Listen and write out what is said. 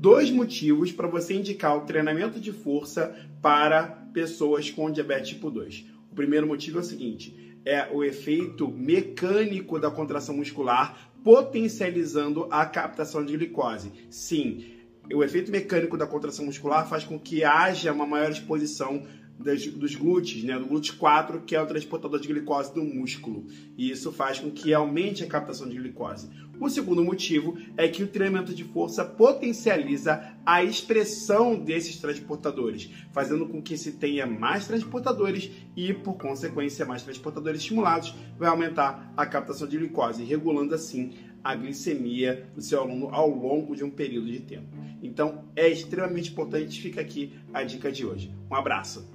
dois motivos para você indicar o treinamento de força para pessoas com diabetes tipo 2. O primeiro motivo é o seguinte: é o efeito mecânico da contração muscular potencializando a captação de glicose. Sim, o efeito mecânico da contração muscular faz com que haja uma maior exposição das, dos glúteos, né, do glúteo 4, que é o transportador de glicose do músculo. E isso faz com que aumente a captação de glicose. O segundo motivo é que o treinamento de força potencializa a expressão desses transportadores, fazendo com que se tenha mais transportadores e, por consequência, mais transportadores estimulados, vai aumentar a captação de glicose, regulando assim a glicemia do seu aluno ao longo de um período de tempo. Então, é extremamente importante, fica aqui a dica de hoje. Um abraço!